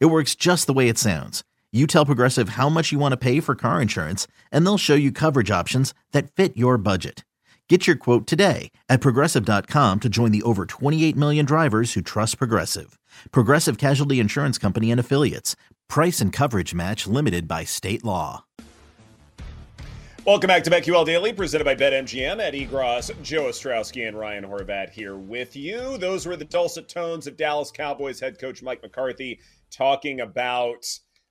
It works just the way it sounds. You tell Progressive how much you want to pay for car insurance, and they'll show you coverage options that fit your budget. Get your quote today at progressive.com to join the over 28 million drivers who trust Progressive. Progressive Casualty Insurance Company and Affiliates. Price and coverage match limited by state law. Welcome back to BetQL Daily, presented by BetMGM. Ed Egros, Joe Ostrowski, and Ryan Horvat here with you. Those were the dulcet tones of Dallas Cowboys head coach Mike McCarthy talking about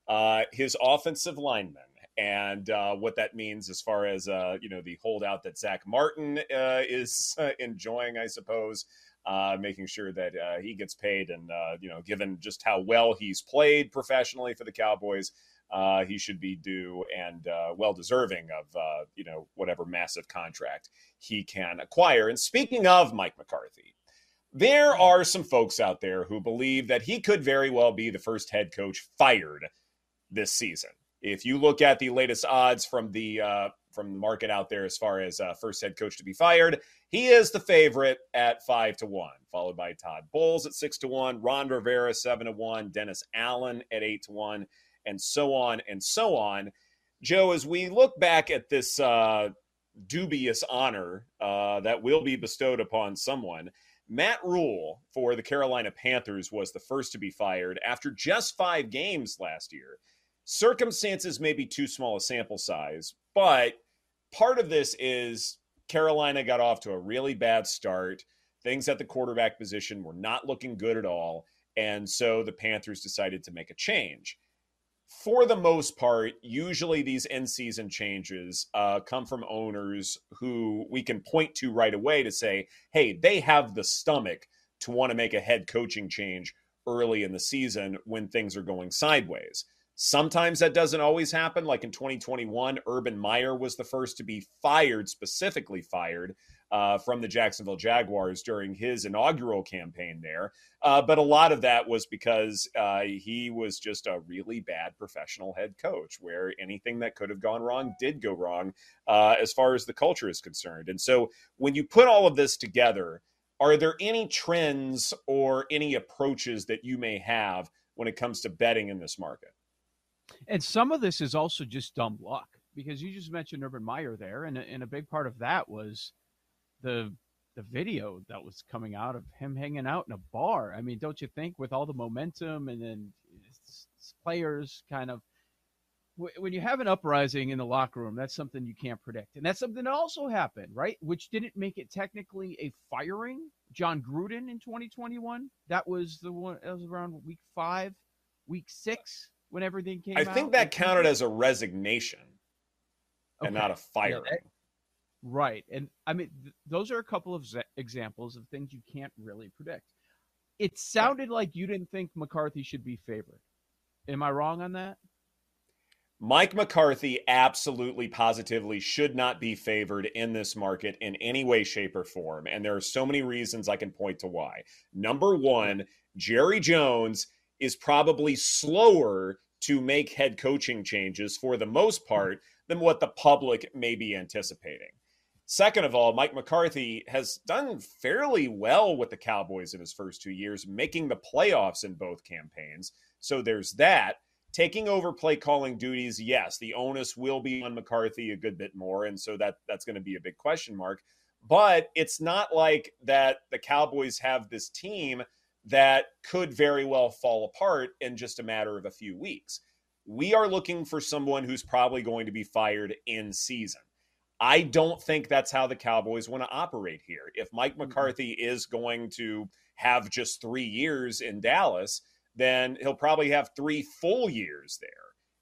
uh, his offensive linemen and uh, what that means as far as uh, you know the holdout that Zach Martin uh, is uh, enjoying, I suppose. Uh, making sure that he gets paid, and you know, given just how well he's played professionally for the Cowboys, he should be due and well deserving of you know whatever massive contract he can acquire. And speaking of Mike McCarthy, there are some folks out there who believe that he could very well be the first head coach fired this season. If you look at the latest odds from the uh, from the market out there as far as uh, first head coach to be fired, he is the favorite at five to one, followed by Todd Bowles at six to one, Ron Rivera seven to one, Dennis Allen at eight to one, and so on and so on. Joe, as we look back at this uh, dubious honor uh, that will be bestowed upon someone, Matt Rhule for the Carolina Panthers was the first to be fired after just five games last year circumstances may be too small a sample size, but part of this is Carolina got off to a really bad start. Things at the quarterback position were not looking good at all. And so the Panthers decided to make a change. For the most part, usually these in season changes uh, come from owners who we can point to right away to say, hey, they have the stomach to want to make a head coaching change early in the season when things are going sideways. Sometimes that doesn't always happen. Like in 2021, Urban Meyer was the first to be fired, specifically fired uh, from the Jacksonville Jaguars during his inaugural campaign there. Uh, but a lot of that was because uh, he was just a really bad professional head coach, where anything that could have gone wrong did go wrong uh, as far as the culture is concerned. And so when you put all of this together, are there any trends or any approaches that you may have when it comes to betting in this market? And some of this is also just dumb luck because you just mentioned Urban Meyer there, and and a big part of that was the the video that was coming out of him hanging out in a bar. I mean, don't you think with all the momentum and then players kind of when you have an uprising in the locker room, that's something you can't predict, and that's something that also happened, right? Which didn't make it technically a firing. Jon Gruden in 2021, that was the one. That was around week five, week six when everything came I think that counted as a resignation okay. and not a firing. Yeah, that, right. And I mean, th- those are a couple of z- examples of things you can't really predict. It sounded like you didn't think McCarthy should be favored. Am I wrong on that? Mike McCarthy absolutely positively should not be favored in this market in any way, shape, or form. And there are so many reasons I can point to why. Number one, Jerry Jones is probably slower to make head coaching changes for the most hmm. part than what the public may be anticipating. Second of all, Mike McCarthy has done fairly well with the Cowboys in his first two years, making the playoffs in both campaigns. So there's that. Taking over play calling duties, yes, the onus will be on McCarthy a good bit more. And so that that's going to be a big question mark. But it's not like that the Cowboys have this team that could very well fall apart in just a matter of a few weeks. We are looking for someone who's probably going to be fired in season. I don't think that's how the Cowboys want to operate here. If Mike. McCarthy is going to have just three years in Dallas, then he'll probably have three full years there.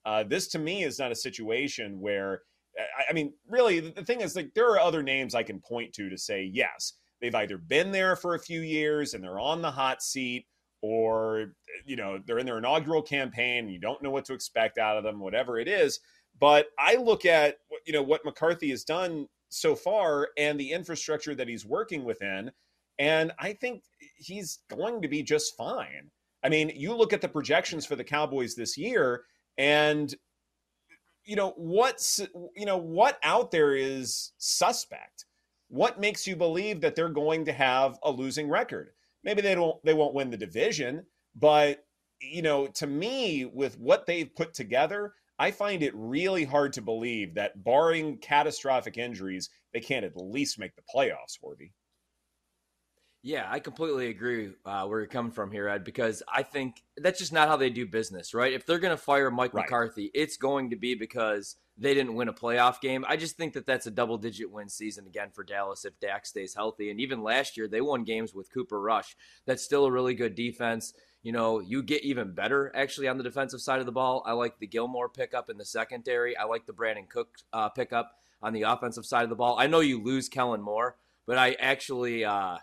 Uh, this to me is not a situation where, I, I mean, really, the, the thing is, like, there are other names I can point to to say, yes, They've either been there for a few years and they're on the hot seat, or you know they're in their inaugural campaign and you don't know what to expect out of them whatever it is but i look at you know what mccarthy has done so far and the infrastructure that he's working within. And i think he's going to be just fine. I mean you look at the projections for the cowboys this year and you know what's you know what out there is suspect? What makes you believe that they're going to have a losing record? Maybe they don't they won't win the division but you know to me with what they've put together i find it really hard to believe that barring catastrophic injuries they can't at least make the playoffs Warby. Yeah, I completely agree uh, where you're coming from here, Ed, because I think that's just not how they do business, right? If they're going to fire Mike right. McCarthy, it's going to be because they didn't win a playoff game. I just think that that's a double digit win season again for Dallas if Dak stays healthy. And even last year, they won games with Cooper Rush. That's still a really good defense. You know, you get even better actually on the defensive side of the ball. I like the Gilmore pickup in the secondary. I like the Brandon Cook uh, pickup on the offensive side of the ball. I know you lose Kellen Moore, but I actually. Uh,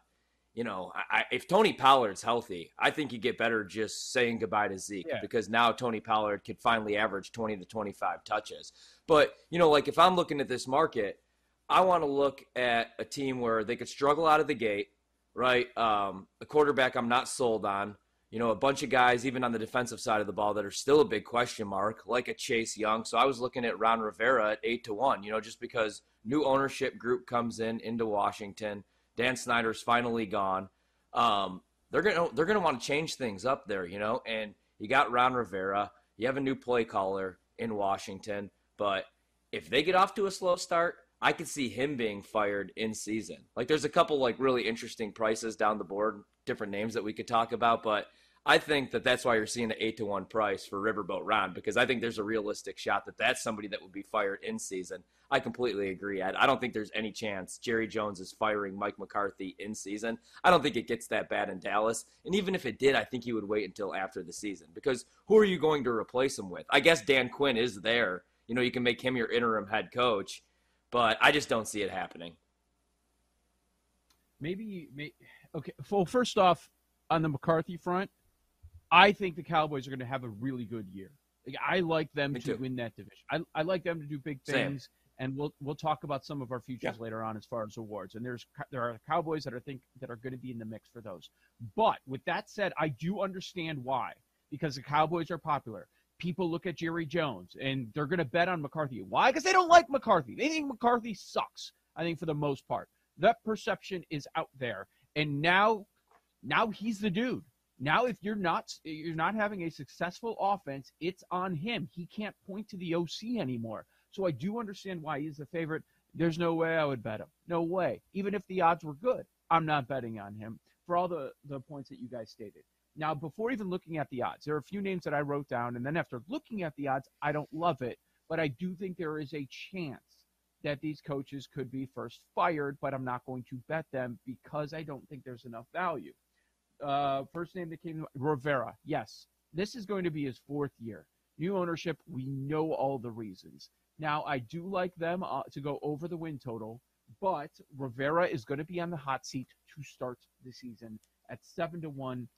you know, I, if Tony Pollard's healthy, I think you get better just saying goodbye to Zeke yeah. because now Tony Pollard could finally average 20 to 25 touches. But, you know, like if I'm looking at this market, I want to look at a team where they could struggle out of the gate, right? Um, a quarterback I'm not sold on. You know, a bunch of guys, even on the defensive side of the ball, that are still a big question mark, like a Chase Young. So I was looking at Ron Rivera at eight to one. You know, just because new ownership group comes in into Washington – Dan Snyder's finally gone. Um, they're gonna they're gonna want to change things up there, you know. And you got Ron Rivera. You have a new play caller in Washington, but if they get off to a slow start, I could see him being fired in season. Like there's a couple like really interesting prices down the board, different names that we could talk about, but I think that that's why you're seeing the eight to one price for Riverboat Ron because I think there's a realistic shot that that's somebody that would be fired in season. I completely agree. I, I don't think there's any chance Jerry Jones is firing Mike McCarthy in season. I don't think it gets that bad in Dallas. And even if it did, I think he would wait until after the season because who are you going to replace him with? I guess Dan Quinn is there. You know, you can make him your interim head coach, but I just don't see it happening. Maybe, maybe okay. Well, first off, on the McCarthy front, I think the Cowboys are going to have a really good year. Like, I like them Me to too. win that division. I, I like them to do big things, Same. and we'll we'll talk about some of our futures yeah. later on as far as awards. And there's there are Cowboys that are think that are going to be in the mix for those. But with that said, I do understand why because the Cowboys are popular. People look at Jerry Jones and they're going to bet on McCarthy. Why? Because they don't like McCarthy. They think McCarthy sucks. I think for the most part, that perception is out there, and now now he's the dude. Now, if you're not eh, you're not having a successful offense, it's on him. He can't point to the OC anymore. So I do understand why he's the favorite. There's no way I would bet him. No way. Even if the odds were good, I'm not betting on him for all the, the points that you guys stated. Now, before even looking at the odds, there are a few names that I wrote down, and then after looking at the odds, I don't love it, but I do think there is a chance that these coaches could be first fired, but I'm not going to bet them because I don't think there's enough value uh, first name that came Rivera. Yes, this is going to be his fourth year. New ownership. We know all the reasons. Now, I do like them uh, to go over the win total, but Rivera is going to be on the hot seat to start the season at seven to one.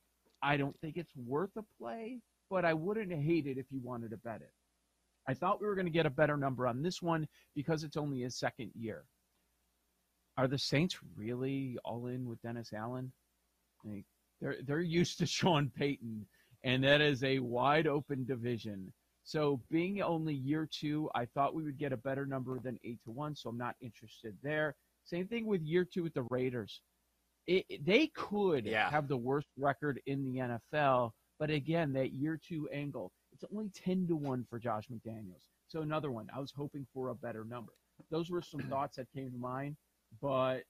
I don't think it's worth a play, but I wouldn't hate it if you wanted to bet it. I thought we were going to get a better number on this one because it's only his second year. Are the Saints really all in with Dennis Allen? Like, they're they're used to Sean Payton, and that is a wide open division. So being only year two, I thought we would get a better number than eight to one. So I'm not interested there. Same thing with year two with the Raiders. It, they could yeah. have the worst record in the NFL, but again, that year two angle, it's only ten to one for Josh McDaniels. So another one. I was hoping for a better number. Those were some thoughts that came to mind, but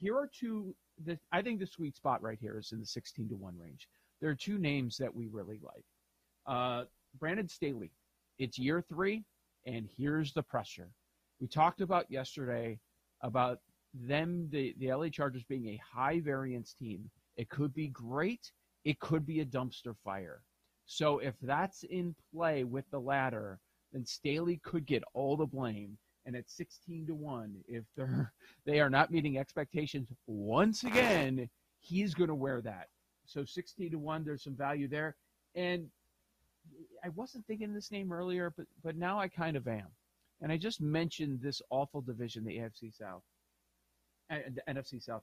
here are two the, I think the sweet spot right here is in the 16 to 1 range. There are two names that we really like. Uh, Brandon Staley, it's year three, and here's the pressure. We talked about yesterday about them, the, the LA Chargers being a high variance team. It could be great, it could be a dumpster fire. So if that's in play with the latter, then Staley could get all the blame and at 16 to 1 if they're they are not meeting expectations once again he's going to wear that so 16 to 1, there's some value there. And I wasn't thinking this name earlier, but, but now I kind of am. And I just mentioned this awful division, the AFC South. NFC South.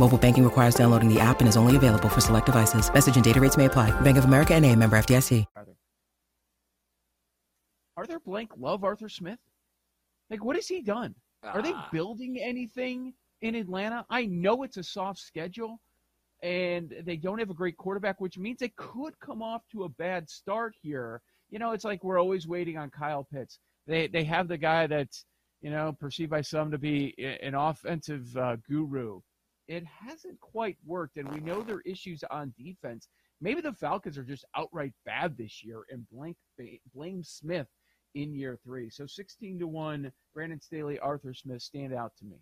Mobile banking requires downloading the app and is only available for select devices. Message and data rates may apply. Bank of America and a member FDIC. Arthur Blank love Arthur Smith? Like, what has he done? Are they Ah. building anything in Atlanta? I know it's a soft schedule and they don't have a great quarterback, which means they could come off to a bad start here. You know, it's like we're always waiting on Kyle Pitts. They they have the guy that's you know perceived by some to be an offensive uh, guru. It hasn't quite worked, and we know there are issues on defense. Maybe the Falcons are just outright bad this year and blank blame Smith in year three. So 16 to 1, Brandon Staley, Arthur Smith stand out to me.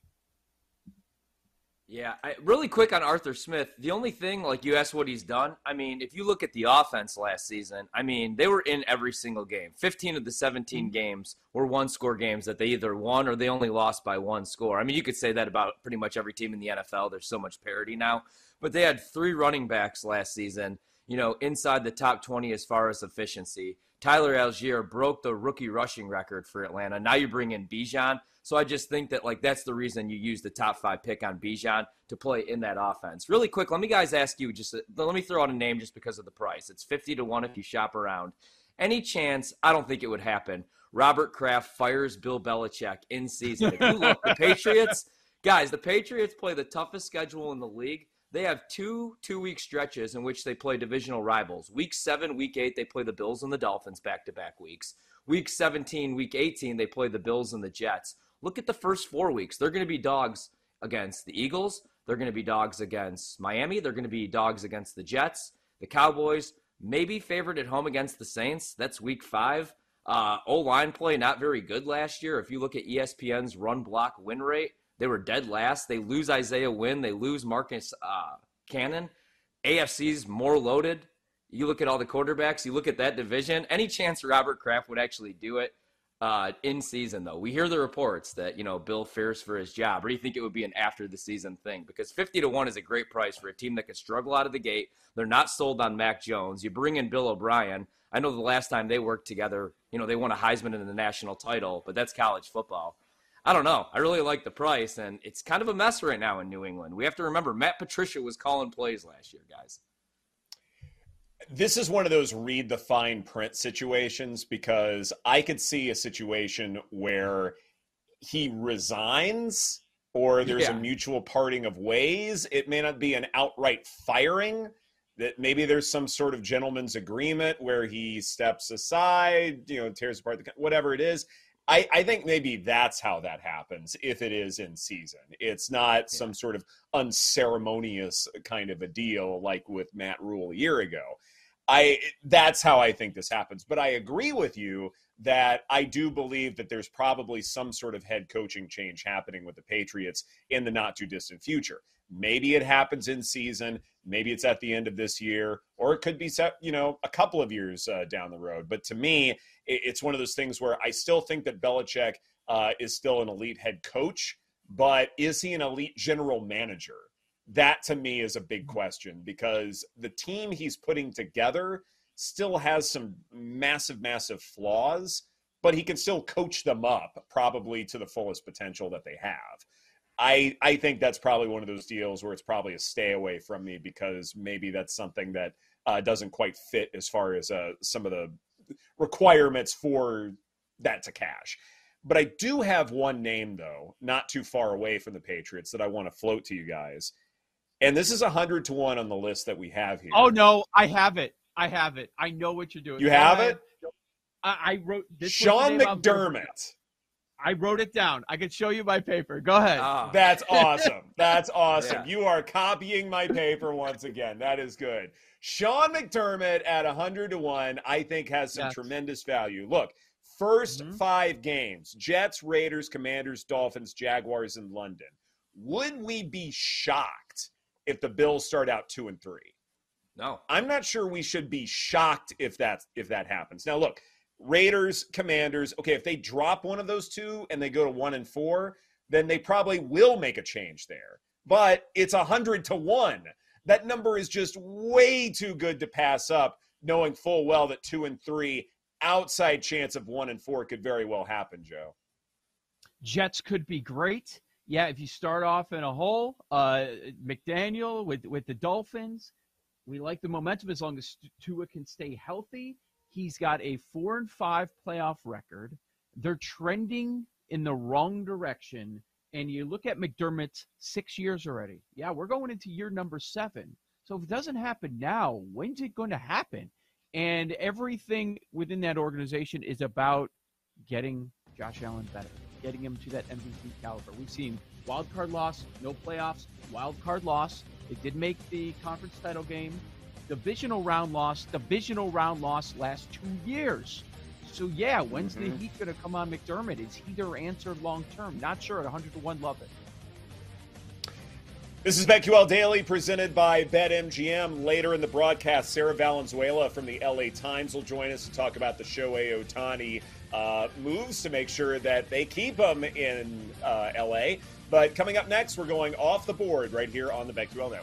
Yeah, I, really quick on Arthur Smith. The only thing, like you asked what he's done. I mean, if you look at the offense last season, I mean, they were in every single game. 15 of the 17 mm-hmm. games were one score games that they either won or they only lost by one score. I mean, you could say that about pretty much every team in the NFL. There's so much parity now. But they had three running backs last season, you know, inside the top 20 as far as efficiency. Tyler Allgeier broke the rookie rushing record for Atlanta. Now you bring in Bijan. So I just think that like that's the reason you use the top five pick on Bijan to play in that offense. Really quick, let me guys ask you just uh, let me throw out a name just because of the price. It's fifty to one if you shop around. Any chance? I don't think it would happen. Robert Kraft fires Bill Belichick in season. If you look, the Patriots, guys, the Patriots play the toughest schedule in the league. They have two two week stretches in which they play divisional rivals. Week seven, week eight, they play the Bills and the Dolphins back to back weeks. Week 17, week 18, they play the Bills and the Jets. Look at the first four weeks. They're going to be dogs against the Eagles. They're going to be dogs against Miami. They're going to be dogs against the Jets, the Cowboys, maybe favored at home against the Saints. That's week five. Uh, o line play, not very good last year. If you look at ESPN's run block win rate, they were dead last. They lose Isaiah Wynn. They lose Marcus uh, Cannon. AFC's more loaded. You look at all the quarterbacks, you look at that division. Any chance Robert Kraft would actually do it uh, in season, though? We hear the reports that, you know, Bill fears for his job. Or do you think it would be an after the season thing? Because 50 to 1 is a great price for a team that could struggle out of the gate. They're not sold on Mac Jones. You bring in Bill O'Brien. I know the last time they worked together, you know, they won a Heisman and the national title, but that's college football. I don't know. I really like the price, and it's kind of a mess right now in New England. We have to remember Matt Patricia was calling plays last year, guys. This is one of those read the fine print situations because I could see a situation where he resigns or there's Yeah. a mutual parting of ways. It may not be an outright firing. That maybe there's some sort of gentleman's agreement where he steps aside, you know, tears apart the whatever it is. I, I think maybe that's how that happens if it is in season. It's not some sort of unceremonious kind of a deal like with Matt Rhule a year ago. I that's how I think this happens. But I agree with you that I do believe that there's probably some sort of head coaching change happening with the Patriots in the not too distant future. Maybe it happens in season. Maybe it's at the end of this year, or it could be set, you know, a couple of years uh, down the road. But to me, it's one of those things where I still think that Belichick uh, is still an elite head coach, but is he an elite general manager? That to me is a big question because the team he's putting together still has some massive, massive flaws, but he can still coach them up probably to the fullest potential that they have. I I think that's probably one of those deals where it's probably a stay away from me because maybe that's something that uh, doesn't quite fit as far as uh, some of the requirements for that to cash. But I do have one name though, not too far away from the Patriots that I want to float to you guys. And this is a hundred to one on the list that we have here. Oh no, I have it. I have it. I know what you're doing. You have it. I, I wrote this. Sean McDermott. I wrote it down. I can show you my paper. Go ahead. Oh. That's awesome. That's awesome. Yeah. You are copying my paper once again. That is good. Sean McDermott at 100 to 1, I think has some yes. tremendous value. Look, 1st mm-hmm. five games Jets, Raiders, Commanders, Dolphins, Jaguars, in London. Would we be shocked if the Bills start out two and three? No. I'm not sure we should be shocked if that's if that happens. Now look, Raiders, Commanders, okay, if they drop one of those two and they go to one and four, then they probably will make a change there. But it's a hundred to one. That number is just way too good to pass up, knowing full well that two and three, outside chance of one and four could very well happen, Joe. Jets could be great. Yeah, if you start off in a hole, uh, McDaniel with with the Dolphins, we like the momentum as long as Tua can stay healthy. He's got a four and five playoff record. They're trending in the wrong direction. And you look at McDermott's six years already. Yeah, we're going into year number seven. So if it doesn't happen now, when's it going to happen? And everything within that organization is about getting Josh Allen better, getting him to that MVP caliber. We've seen wild card loss, no playoffs, wild card loss. They did make the conference title game divisional round loss, divisional round loss last two years. So yeah, when's mm-hmm. the Heat going to come on McDermott? Is he their answer long term? Not sure. At 100 to one, love it. This is BetQL Daily presented by BetMGM. Later in the broadcast, Sarah Valenzuela from the LA Times will join us to talk about the Shohei Ohtani uh, moves to make sure that they keep him in uh, LA. But coming up next, we're going off the board right here on the BetQL Network.